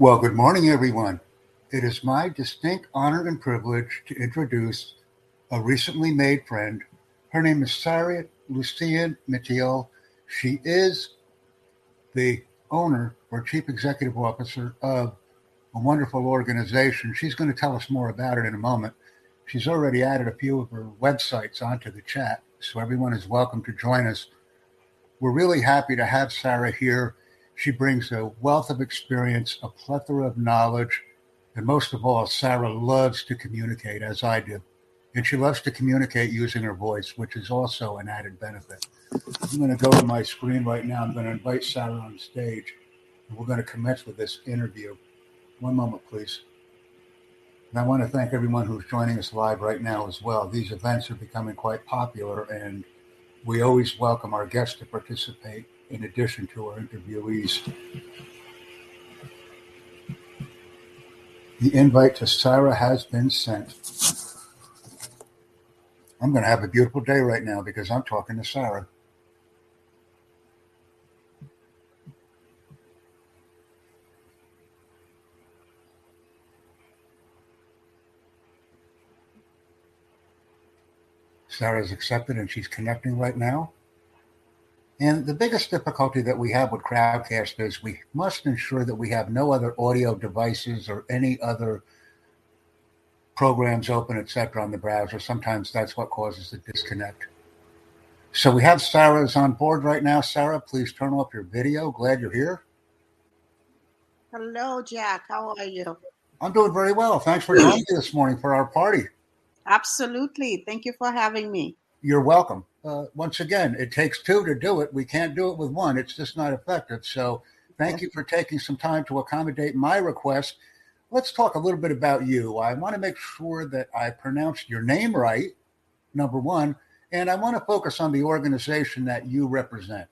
Well, good morning, everyone. It is my distinct honor and privilege to introduce a recently made friend. Her name is Sarah Lucien Mitchell. She is the owner or chief executive officer of a wonderful organization. She's going to tell us more about it in a moment. She's already added a few of her websites onto the chat, so everyone is welcome to join us. We're really happy to have Sarah here. She brings a wealth of experience, a plethora of knowledge, and most of all, Sarah loves to communicate, as I do. And she loves to communicate using her voice, which is also an added benefit. I'm going to go to my screen right now. I'm going to invite Sarah on stage, and we're going to commence with this interview. One moment, please. And I want to thank everyone who's joining us live right now as well. These events are becoming quite popular, and we always welcome our guests to participate in addition to our interviewees. The invite to Sarah has been sent. I'm going to have a beautiful day right now because I'm talking to Sarah. Sarah's accepted and she's connecting right now. And the biggest difficulty that we have with Crowdcast is we must ensure that we have no other audio devices or any other programs open, etc., on the browser. Sometimes that's what causes the disconnect. So we have Sarah's on board right now. Sarah, please turn off your video. Glad you're here. Hello, Jack. How are you? I'm doing very well. Thanks for joining me this morning for our party. Absolutely. Thank you for having me. You're welcome. Uh, once again, it takes two to do it. We can't do it with one. It's just not effective. So thank you for taking some time to accommodate my request. Let's talk a little bit about you. I want to make sure that I pronounced your name right, number one, and I want to focus on the organization that you represent.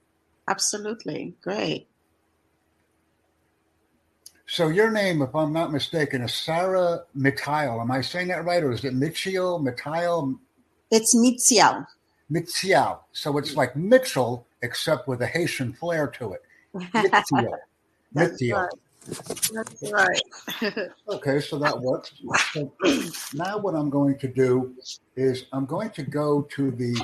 Absolutely. Great. So your name, if I'm not mistaken, is Sarah Mitchell. Am I saying that right, or is it Mitchell? Mitchell? It's Mitzial. Mitzial. So it's like Mitchell, except with a Haitian flair to it. Mitzial. Right. That's right. okay, so that works. So now what I'm going to do is I'm going to go to the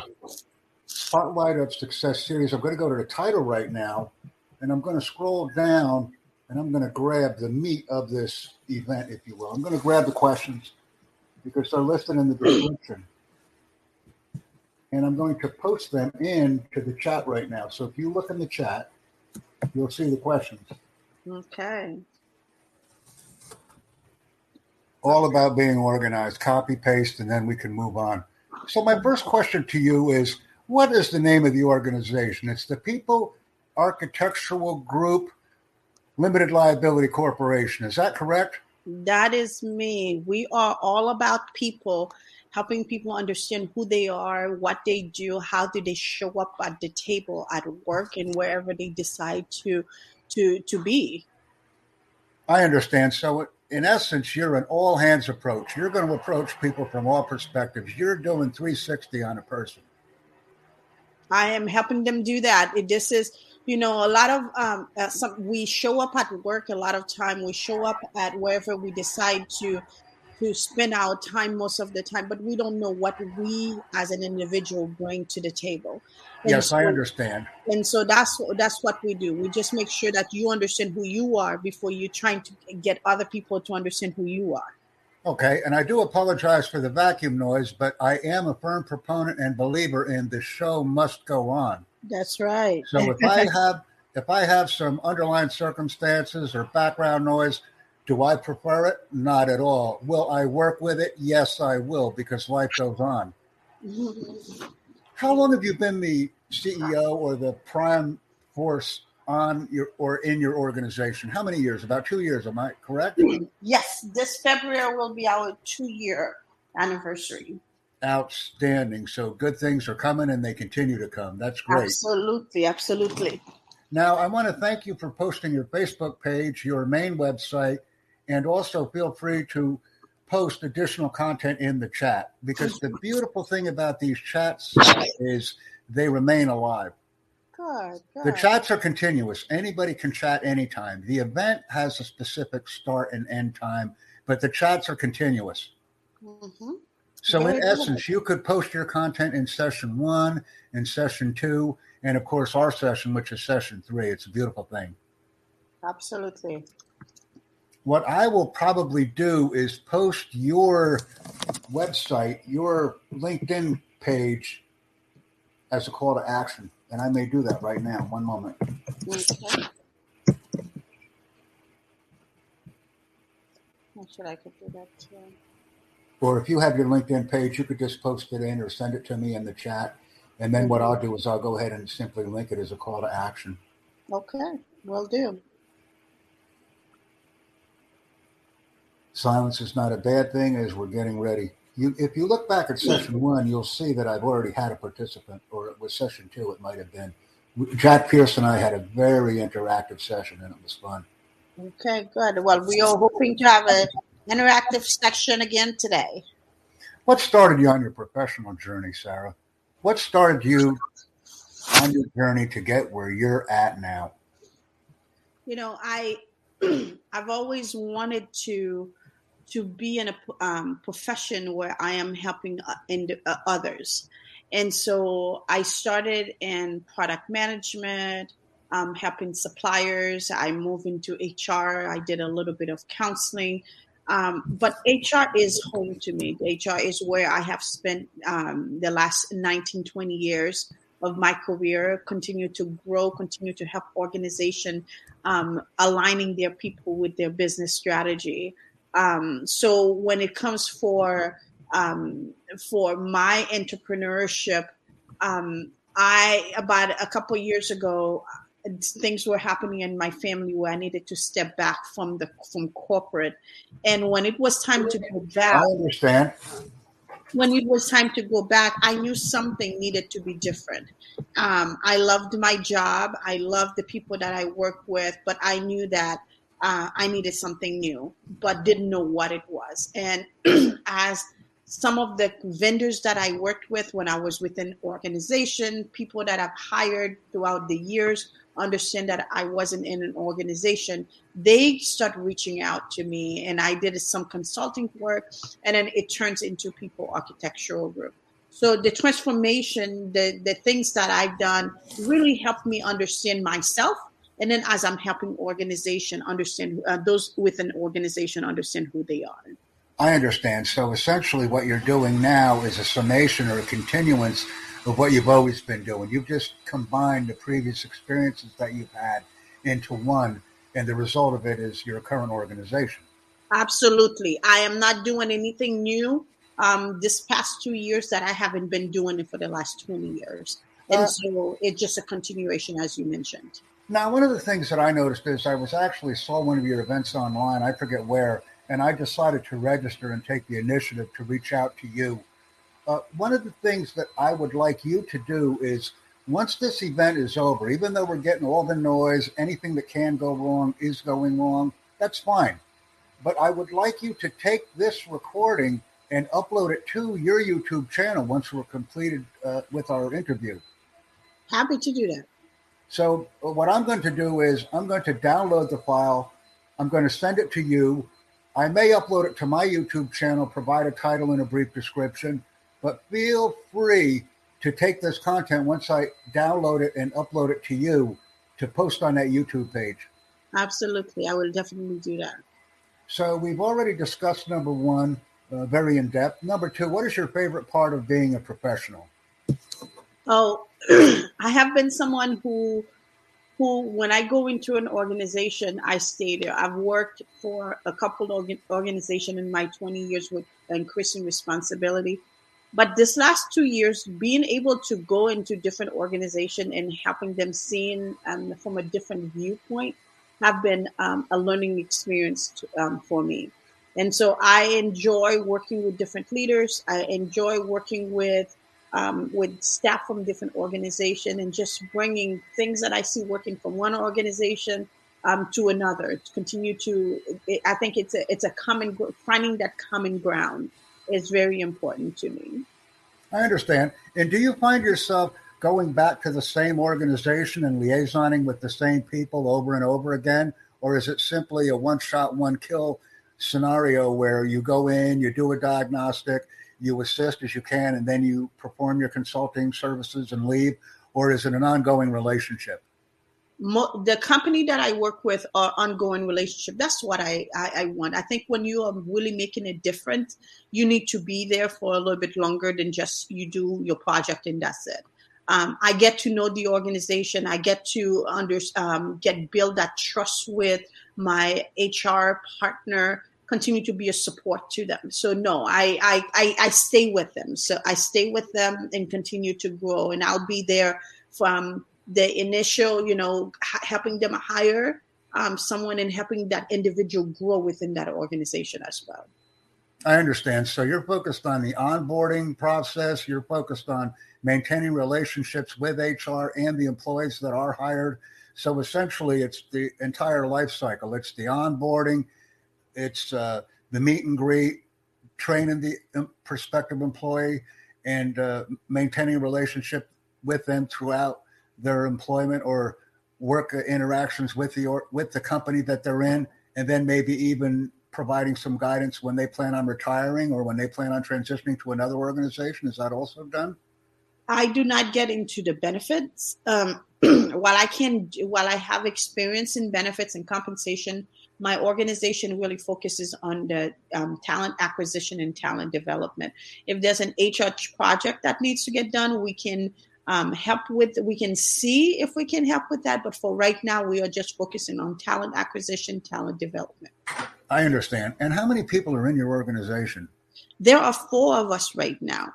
Spotlight of Success series. I'm going to go to the title right now, and I'm going to scroll down and I'm going to grab the meat of this event, if you will. I'm going to grab the questions because they're listed in the description. And I'm going to post them into the chat right now. So if you look in the chat, you'll see the questions. Okay. All about being organized, copy paste, and then we can move on. So, my first question to you is what is the name of the organization? It's the People Architectural Group Limited Liability Corporation. Is that correct? That is me. We are all about people, helping people understand who they are, what they do, how do they show up at the table, at work, and wherever they decide to to to be. I understand. So, in essence, you're an all hands approach. You're going to approach people from all perspectives. You're doing 360 on a person. I am helping them do that. This is, you know, a lot of um, uh, some. We show up at work a lot of time. We show up at wherever we decide to to spend our time most of the time, but we don't know what we as an individual bring to the table. And yes, so, I understand. And so that's that's what we do. We just make sure that you understand who you are before you're trying to get other people to understand who you are. Okay, and I do apologize for the vacuum noise, but I am a firm proponent and believer in the show must go on. That's right. So if I have if I have some underlying circumstances or background noise, do I prefer it? Not at all. Will I work with it? Yes, I will, because life goes on. How long have you been the CEO or the prime force on your or in your organization? How many years? About two years, am I correct? Yes, this February will be our two year anniversary. Outstanding. So good things are coming and they continue to come. That's great. Absolutely, absolutely. Now, I want to thank you for posting your Facebook page, your main website, and also feel free to post additional content in the chat because the beautiful thing about these chats is they remain alive. Good, good. The chats are continuous. Anybody can chat anytime. The event has a specific start and end time, but the chats are continuous. Mm-hmm. So, Very in good. essence, you could post your content in session one, in session two, and of course, our session, which is session three. It's a beautiful thing. Absolutely. What I will probably do is post your website, your LinkedIn page as a call to action. And I may do that right now. One moment. Okay. Not sure I could do that too. Or if you have your LinkedIn page, you could just post it in or send it to me in the chat. And then what I'll do is I'll go ahead and simply link it as a call to action. Okay, will do. Silence is not a bad thing as we're getting ready. You, if you look back at session one, you'll see that I've already had a participant, or it was session two, it might have been. Jack Pierce and I had a very interactive session, and it was fun. Okay, good. Well, we are hoping to have an interactive section again today. What started you on your professional journey, Sarah? What started you on your journey to get where you're at now? You know, I I've always wanted to to be in a um, profession where I am helping uh, in, uh, others. And so I started in product management, um, helping suppliers. I moved into HR. I did a little bit of counseling. Um, but HR is home to me. HR is where I have spent um, the last 19, 20 years of my career, continue to grow, continue to help organization um, aligning their people with their business strategy. Um, so when it comes for um, for my entrepreneurship, um, I about a couple years ago, things were happening in my family where I needed to step back from the from corporate, and when it was time to go back, I understand. When it was time to go back, I knew something needed to be different. Um, I loved my job. I loved the people that I worked with, but I knew that uh, I needed something new, but didn't know what it was. And as some of the vendors that I worked with when I was within organization, people that I've hired throughout the years, understand that I wasn't in an organization, they start reaching out to me, and I did some consulting work, and then it turns into people architectural group. So the transformation, the the things that I've done, really helped me understand myself and then as i'm helping organization understand uh, those with an organization understand who they are. I understand. So essentially what you're doing now is a summation or a continuance of what you've always been doing. You've just combined the previous experiences that you've had into one and the result of it is your current organization. Absolutely. I am not doing anything new um, this past two years that i haven't been doing it for the last 20 years. And uh, so it's just a continuation as you mentioned now, one of the things that I noticed is I was actually saw one of your events online. I forget where, and I decided to register and take the initiative to reach out to you. Uh, one of the things that I would like you to do is once this event is over, even though we're getting all the noise, anything that can go wrong is going wrong, that's fine. But I would like you to take this recording and upload it to your YouTube channel once we're completed uh, with our interview. Happy to do that. So what I'm going to do is I'm going to download the file. I'm going to send it to you. I may upload it to my YouTube channel, provide a title and a brief description, but feel free to take this content once I download it and upload it to you to post on that YouTube page. Absolutely. I will definitely do that. So we've already discussed number one, uh, very in depth. Number two, what is your favorite part of being a professional? Oh, I have been someone who who when I go into an organization, I stay there. I've worked for a couple of organizations in my 20 years with increasing responsibility. But this last two years, being able to go into different organizations and helping them seeing um, from a different viewpoint have been um, a learning experience to, um, for me. And so I enjoy working with different leaders. I enjoy working with um, with staff from different organizations and just bringing things that I see working from one organization um, to another to continue to. I think it's a it's a common finding that common ground is very important to me. I understand. And do you find yourself? going back to the same organization and liaisoning with the same people over and over again? Or is it simply a one shot, one kill scenario where you go in, you do a diagnostic, you assist as you can, and then you perform your consulting services and leave? Or is it an ongoing relationship? the company that I work with are ongoing relationship. That's what I, I, I, want. I think when you are really making a difference, you need to be there for a little bit longer than just you do your project and that's it. Um, I get to know the organization. I get to under, um, get build that trust with my HR partner. Continue to be a support to them. So no, I, I I I stay with them. So I stay with them and continue to grow. And I'll be there from the initial, you know, helping them hire um, someone and helping that individual grow within that organization as well. I understand. So you're focused on the onboarding process. You're focused on maintaining relationships with HR and the employees that are hired. So essentially, it's the entire life cycle. It's the onboarding, it's uh, the meet and greet, training the prospective employee, and uh, maintaining a relationship with them throughout their employment or work interactions with the or, with the company that they're in, and then maybe even providing some guidance when they plan on retiring or when they plan on transitioning to another organization. Is that also done? I do not get into the benefits. Um, while I can, while I have experience in benefits and compensation, my organization really focuses on the um, talent acquisition and talent development. If there's an HR project that needs to get done, we can um, help with we can see if we can help with that but for right now we are just focusing on talent acquisition talent development. I understand. And how many people are in your organization? There are four of us right now.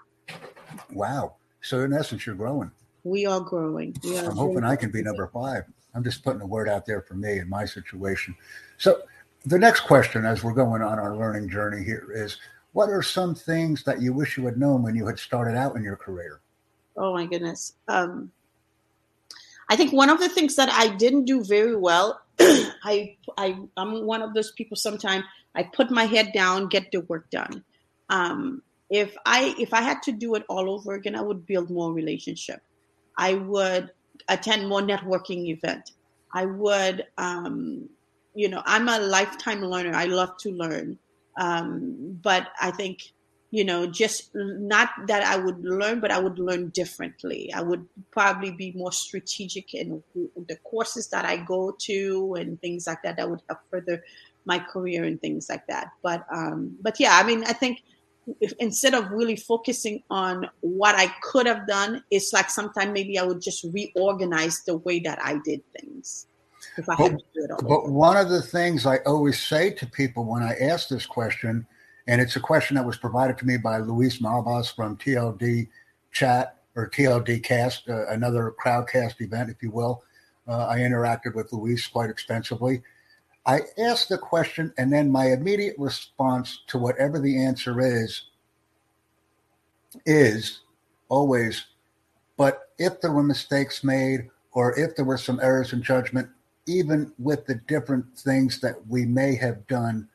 Wow. So in essence you're growing. We are growing. We are i'm hoping i can be number five i'm just putting a word out there for me in my situation so the next question as we're going on our learning journey here is what are some things that you wish you had known when you had started out in your career oh my goodness. Um, I think one of the things that I didn't do very well, I, I, I'm one of those people. Sometimes I put my head down, get the work done. Um, if I, if I had to do it all over again, I would build more relationship. I would attend more networking event. I would, um, you know, I'm a lifetime learner. I love to learn. Um, but I think you know, just not that I would learn, but I would learn differently. I would probably be more strategic in the courses that I go to and things like that. That would help further my career and things like that. But, um, but yeah, I mean, I think if, instead of really focusing on what I could have done, it's like sometimes maybe I would just reorganize the way that I did things. But, but one of the things I always say to people when I ask this question and it's a question that was provided to me by Luis Malbas from TLD Chat or TLD Cast, uh, another crowdcast event, if you will. Uh, I interacted with Luis quite extensively. I ask the question, and then my immediate response to whatever the answer is is always, but if there were mistakes made or if there were some errors in judgment, even with the different things that we may have done,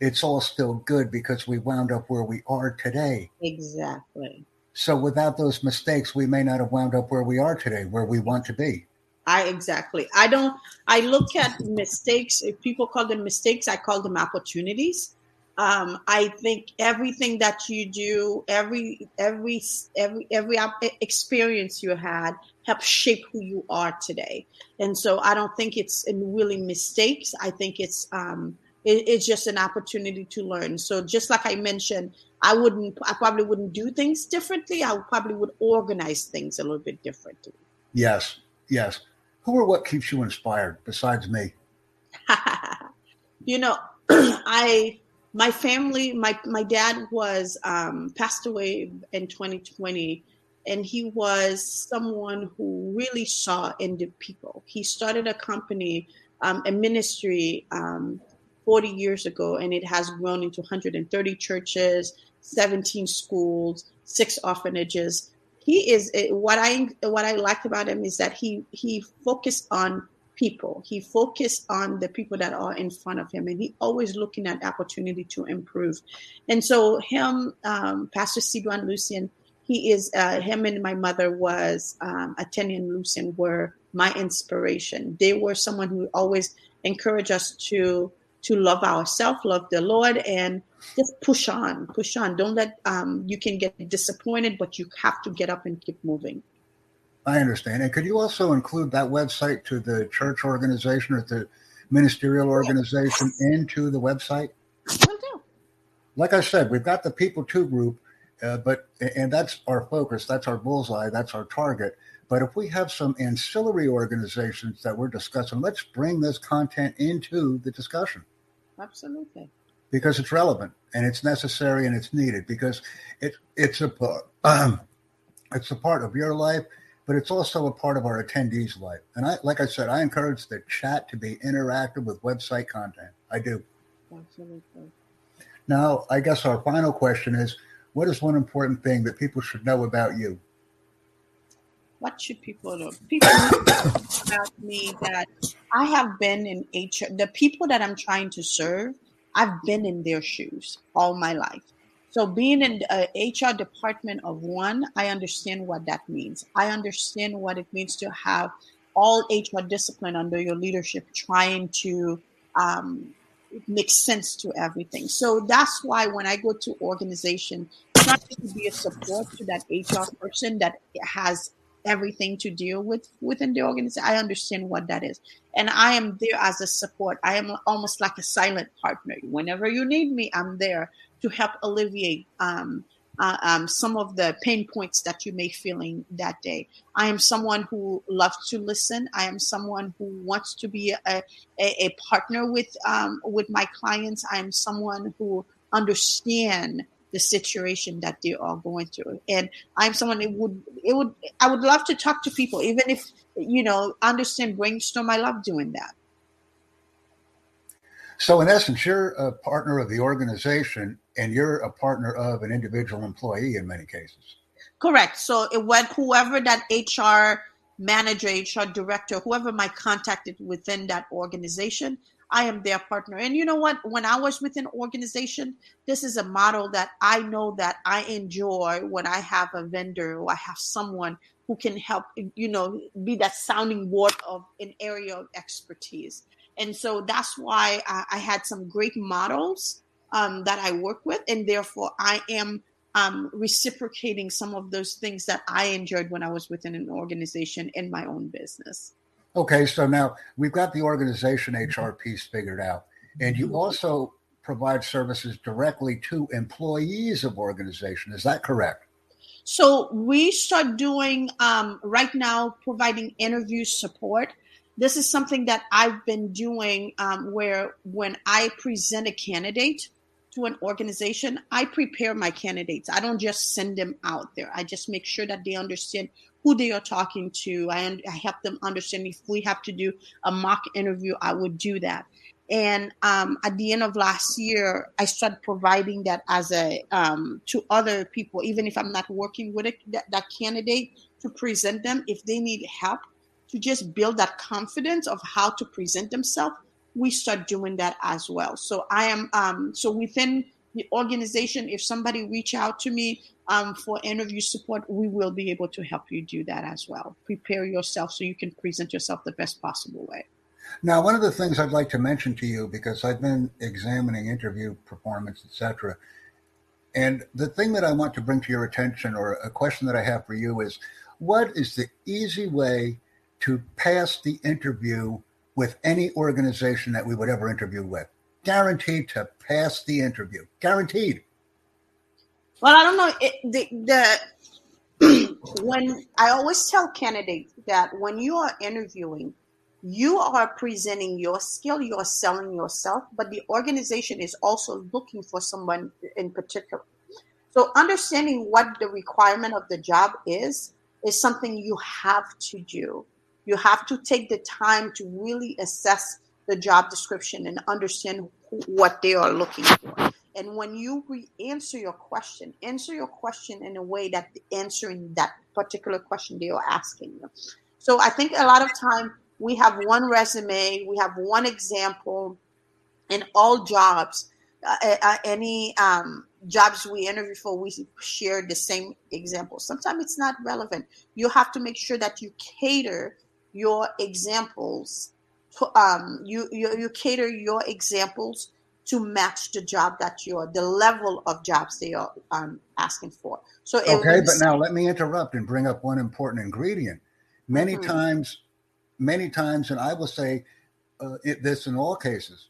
it's all still good because we wound up where we are today. Exactly. So without those mistakes, we may not have wound up where we are today, where we want to be. I exactly. I don't. I look at mistakes. If people call them mistakes, I call them opportunities. Um, I think everything that you do, every every every every experience you had, helps shape who you are today. And so I don't think it's really mistakes. I think it's um, it, it's just an opportunity to learn. So just like I mentioned, I wouldn't, I probably wouldn't do things differently. I probably would organize things a little bit differently. Yes, yes. Who or what keeps you inspired besides me? you know, I my family, my my dad was um, passed away in 2020, and he was someone who really saw in the people. He started a company, um, a ministry um, 40 years ago, and it has grown into 130 churches, 17 schools, six orphanages. He is eh, what I what I liked about him is that he he focused on people. He focused on the people that are in front of him, and he always looking at opportunity to improve. And so, him, um, Pastor Sidwan Lucien, he is uh, him and my mother was um, Atenia and Lucien were my inspiration. They were someone who always encouraged us to to love ourselves, love the Lord, and just push on, push on. Don't let um, you can get disappointed, but you have to get up and keep moving. I understand. And could you also include that website to the church organization or the ministerial organization into the website? Will do. Like I said, we've got the People Two group, uh, but and that's our focus, that's our bullseye, that's our target. But if we have some ancillary organizations that we're discussing, let's bring this content into the discussion. Absolutely. Because it's relevant and it's necessary and it's needed because it it's a um, it's a part of your life, but it's also a part of our attendees' life. And I, like I said, I encourage the chat to be interactive with website content. I do. Absolutely. Now, I guess our final question is: What is one important thing that people should know about you? what should people know? People know about me that I have been in HR. The people that I'm trying to serve, I've been in their shoes all my life. So being in HR department of one, I understand what that means. I understand what it means to have all HR discipline under your leadership, trying to um, make sense to everything. So that's why when I go to organization, trying to be a support to that HR person that has everything to deal with within the organization. I understand what that is. And I am there as a support. I am almost like a silent partner. Whenever you need me, I'm there to help alleviate um, uh, um, some of the pain points that you may feeling that day. I am someone who loves to listen. I am someone who wants to be a, a, a partner with um, with my clients. I am someone who understand the situation that they are going through. And I'm someone it would it would I would love to talk to people, even if you know understand brainstorm. I love doing that. So in essence, you're a partner of the organization, and you're a partner of an individual employee in many cases. Correct. So it went whoever that HR manager, HR director, whoever my contacted within that organization, I am their partner. And you know what? When I was with an organization, this is a model that I know that I enjoy when I have a vendor or I have someone who can help, you know, be that sounding board of an area of expertise. And so that's why I, I had some great models um, that I work with, and therefore I am um, reciprocating some of those things that I enjoyed when I was within an organization in my own business. Okay, so now we've got the organization HR piece figured out, and you also provide services directly to employees of organization. Is that correct? So we start doing um, right now providing interview support. This is something that I've been doing um, where when I present a candidate to an organization, I prepare my candidates. I don't just send them out there. I just make sure that they understand who they are talking to. I, I help them understand if we have to do a mock interview, I would do that. And um, at the end of last year, I started providing that as a um, to other people, even if I'm not working with it, that, that candidate to present them if they need help to just build that confidence of how to present themselves. We start doing that as well. So I am um, so within the organization, if somebody reach out to me um, for interview support, we will be able to help you do that as well. Prepare yourself so you can present yourself the best possible way. Now, one of the things I'd like to mention to you, because I've been examining interview performance, etc., and the thing that I want to bring to your attention, or a question that I have for you, is what is the easy way to pass the interview with any organization that we would ever interview with? Guaranteed to pass the interview. Guaranteed. Well, I don't know. It, the the when I always tell candidates that when you are interviewing, you are presenting your skill, you are selling yourself, but the organization is also looking for someone in particular. So understanding what the requirement of the job is is something you have to do. You have to take the time to really assess the job description and understand what they are looking for. And when you re- answer your question, answer your question in a way that answering that particular question they are asking you. So I think a lot of time we have one resume, we have one example in all jobs. Uh, uh, any um, jobs we interview for, we share the same example. Sometimes it's not relevant. You have to make sure that you cater your examples. To, um, you, you you cater your examples to match the job that you're the level of jobs they are um, asking for. So okay, but now let me interrupt and bring up one important ingredient. Many mm-hmm. times, many times, and I will say uh, it, this in all cases,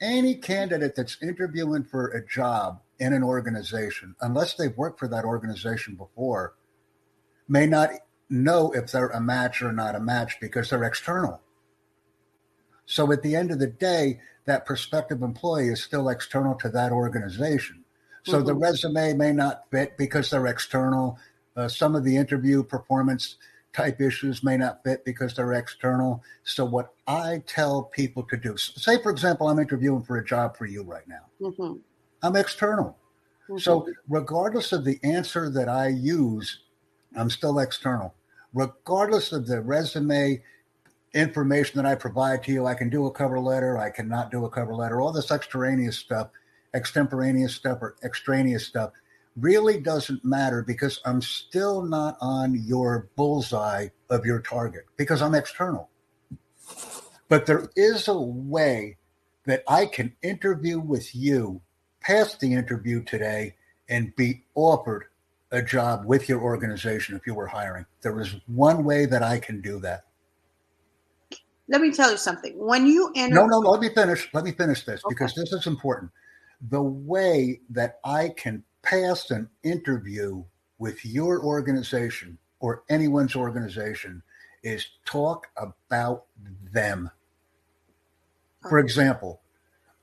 any candidate that's interviewing for a job in an organization, unless they've worked for that organization before, may not know if they're a match or not a match because they're external. So at the end of the day, that prospective employee is still external to that organization. So mm-hmm. the resume may not fit because they're external. Uh, some of the interview performance type issues may not fit because they're external. So what I tell people to do, say for example, I'm interviewing for a job for you right now. Mm-hmm. I'm external. Mm-hmm. So regardless of the answer that I use, I'm still external. Regardless of the resume information that I provide to you, I can do a cover letter, I cannot do a cover letter, all this extraneous stuff, extemporaneous stuff or extraneous stuff really doesn't matter because I'm still not on your bullseye of your target because I'm external. But there is a way that I can interview with you pass the interview today and be offered a job with your organization if you were hiring. There is one way that I can do that. Let me tell you something. When you enter, no, no, let me finish. Let me finish this okay. because this is important. The way that I can pass an interview with your organization or anyone's organization is talk about them. For example,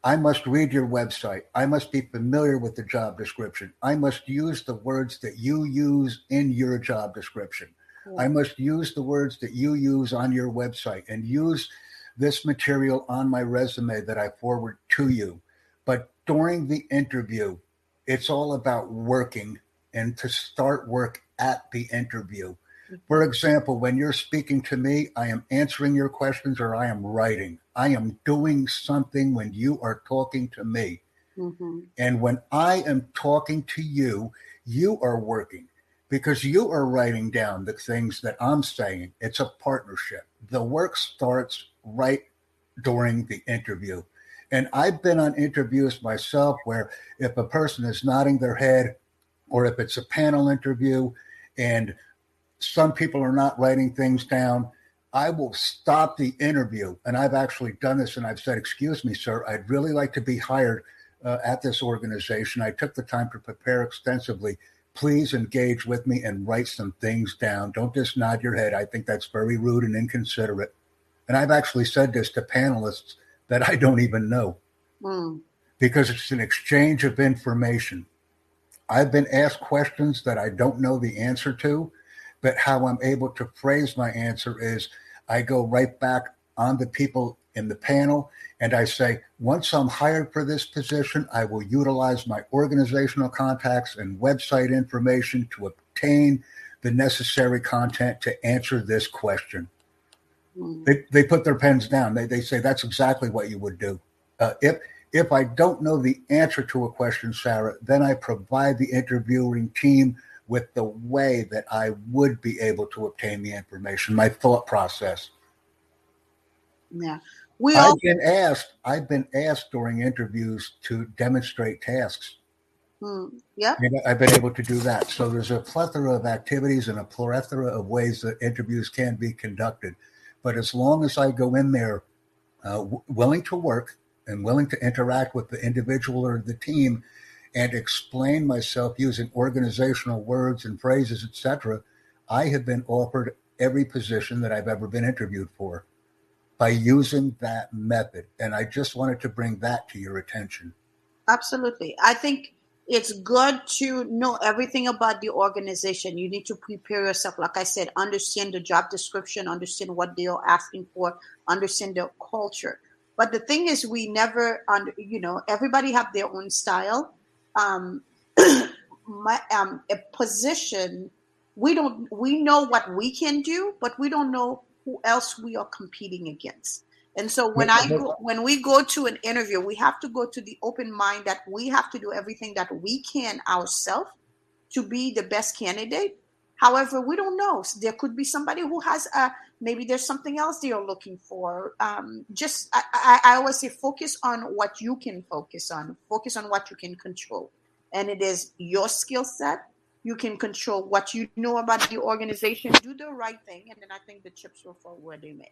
I must read your website. I must be familiar with the job description. I must use the words that you use in your job description. I must use the words that you use on your website and use this material on my resume that I forward to you. But during the interview, it's all about working and to start work at the interview. For example, when you're speaking to me, I am answering your questions or I am writing. I am doing something when you are talking to me. Mm-hmm. And when I am talking to you, you are working because you are writing down the things that I'm saying. It's a partnership. The work starts right during the interview. And I've been on interviews myself where if a person is nodding their head or if it's a panel interview and some people are not writing things down, I will stop the interview. And I've actually done this and I've said, Excuse me, sir, I'd really like to be hired uh, at this organization. I took the time to prepare extensively. Please engage with me and write some things down. Don't just nod your head. I think that's very rude and inconsiderate. And I've actually said this to panelists that I don't even know mm. because it's an exchange of information. I've been asked questions that I don't know the answer to but how I'm able to phrase my answer is I go right back on the people in the panel and I say, once I'm hired for this position, I will utilize my organizational contacts and website information to obtain the necessary content to answer this question. Mm. They, they put their pens down. They, they say that's exactly what you would do. Uh, if if I don't know the answer to a question, Sarah, then I provide the interviewing team with the way that I would be able to obtain the information, my thought process. Yeah. We I've been asked, I've been asked during interviews to demonstrate tasks. Hmm. Yeah. I've been able to do that. So there's a plethora of activities and a plethora of ways that interviews can be conducted. But as long as I go in there uh, w- willing to work and willing to interact with the individual or the team and explain myself using organizational words and phrases, etc., I have been offered every position that I've ever been interviewed for by using that method. And I just wanted to bring that to your attention. Absolutely. I think it's good to know everything about the organization. You need to prepare yourself. Like I said, understand the job description, understand what they are asking for, understand the culture. But the thing is, we never, under, you know, everybody have their own style um, my, um, a position we don't we know what we can do but we don't know who else we are competing against And so when I go, when we go to an interview, we have to go to the open mind that we have to do everything that we can ourselves to be the best candidate. However, we don't know. There could be somebody who has a maybe there's something else they're looking for. Um, just I, I, I always say focus on what you can focus on. Focus on what you can control, and it is your skill set. You can control what you know about the organization. Do the right thing, and then I think the chips will fall where they may.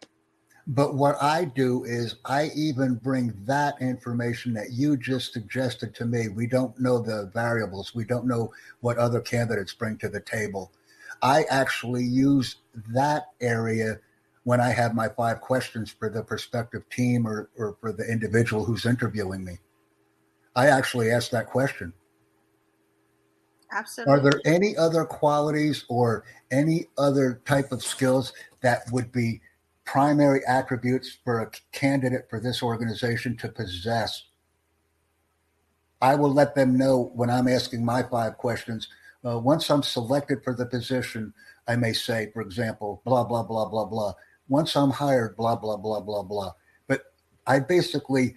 But what I do is I even bring that information that you just suggested to me. We don't know the variables. We don't know what other candidates bring to the table. I actually use that area when I have my five questions for the prospective team or, or for the individual who's interviewing me. I actually ask that question. Absolutely. Are there any other qualities or any other type of skills that would be primary attributes for a candidate for this organization to possess. I will let them know when I'm asking my five questions. Uh, once I'm selected for the position, I may say, for example, blah, blah, blah, blah, blah. Once I'm hired, blah, blah, blah, blah, blah. But I basically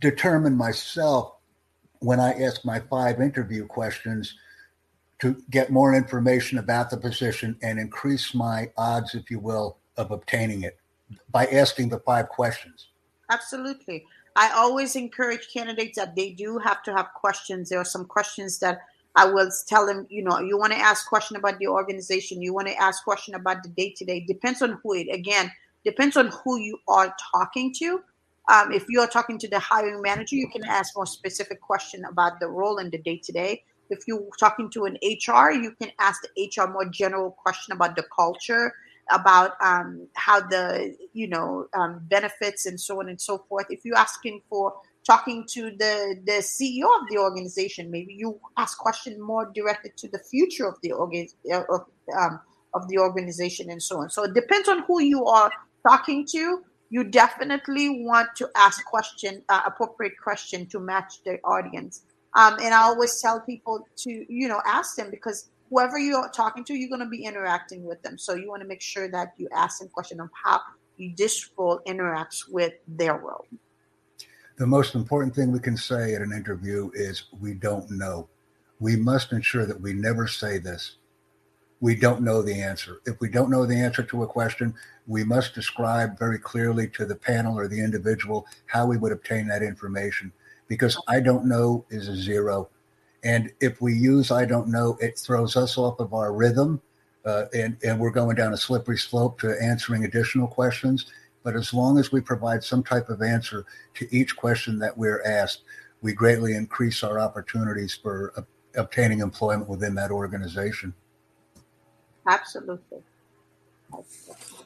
determine myself when I ask my five interview questions to get more information about the position and increase my odds, if you will, of obtaining it by asking the five questions. Absolutely. I always encourage candidates that they do have to have questions. There are some questions that I will tell them, you know, you want to ask question about the organization, you want to ask question about the day to day. Depends on who it again, depends on who you are talking to. Um, if you are talking to the hiring manager, you can ask more specific question about the role and the day to day if you're talking to an HR, you can ask the HR more general question about the culture, about um, how the you know um, benefits and so on and so forth. If you're asking for talking to the the CEO of the organization, maybe you ask question more directed to the future of the organ of, um, of the organization and so on. So it depends on who you are talking to. You definitely want to ask question uh, appropriate question to match the audience. Um, and I always tell people to, you know, ask them because whoever you're talking to, you're going to be interacting with them. So you want to make sure that you ask them question of how this role interacts with their role. The most important thing we can say at an interview is we don't know. We must ensure that we never say this. We don't know the answer. If we don't know the answer to a question, we must describe very clearly to the panel or the individual how we would obtain that information because I don't know is a zero. And if we use I don't know, it throws us off of our rhythm. Uh, and, and we're going down a slippery slope to answering additional questions. But as long as we provide some type of answer to each question that we're asked, we greatly increase our opportunities for uh, obtaining employment within that organization. Absolutely.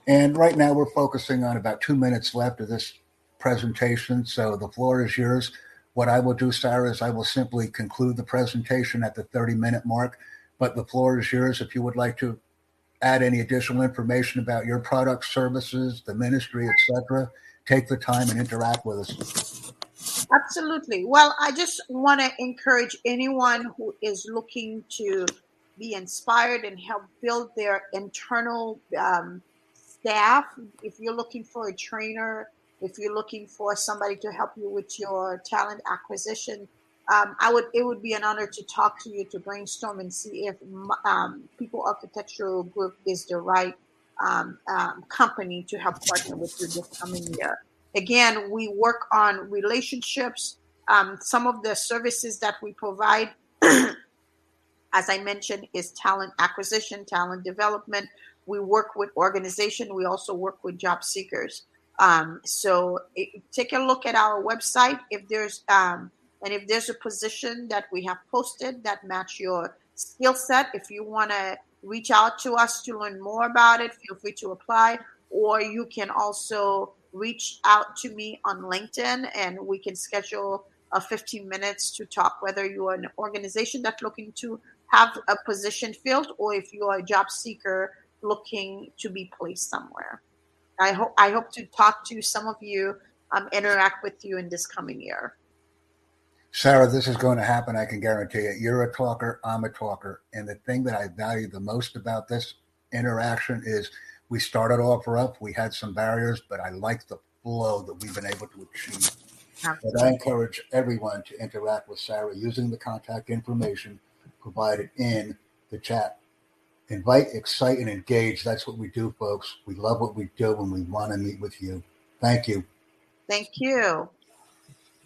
And right now we're focusing on about two minutes left of this presentation. So the floor is yours. What I will do, Sarah, is I will simply conclude the presentation at the 30 minute mark, but the floor is yours if you would like to add any additional information about your products, services, the ministry, etc. Take the time and interact with us. Absolutely. Well, I just want to encourage anyone who is looking to be inspired and help build their internal um, staff. If you're looking for a trainer, if you're looking for somebody to help you with your talent acquisition, um, I would it would be an honor to talk to you to brainstorm and see if um, People Architectural Group is the right um, um, company to help partner with you this coming year. Again, we work on relationships. Um, some of the services that we provide, as I mentioned, is talent acquisition, talent development. We work with organization. We also work with job seekers. Um, so it, take a look at our website if there's um, and if there's a position that we have posted that match your skill set. If you want to reach out to us to learn more about it, feel free to apply. Or you can also reach out to me on LinkedIn and we can schedule a 15 minutes to talk whether you're an organization that's looking to have a position filled or if you're a job seeker looking to be placed somewhere. I hope I hope to talk to some of you, um, interact with you in this coming year. Sarah, this is going to happen. I can guarantee it. You're a talker. I'm a talker, and the thing that I value the most about this interaction is We started off rough. We had some barriers, but I like the flow that we've been able to achieve. But I encourage everyone to interact with Sarah using the contact information provided in the chat. Invite, excite, and engage. That's what we do, folks. We love what we do and we want to meet with you. Thank you. Thank you.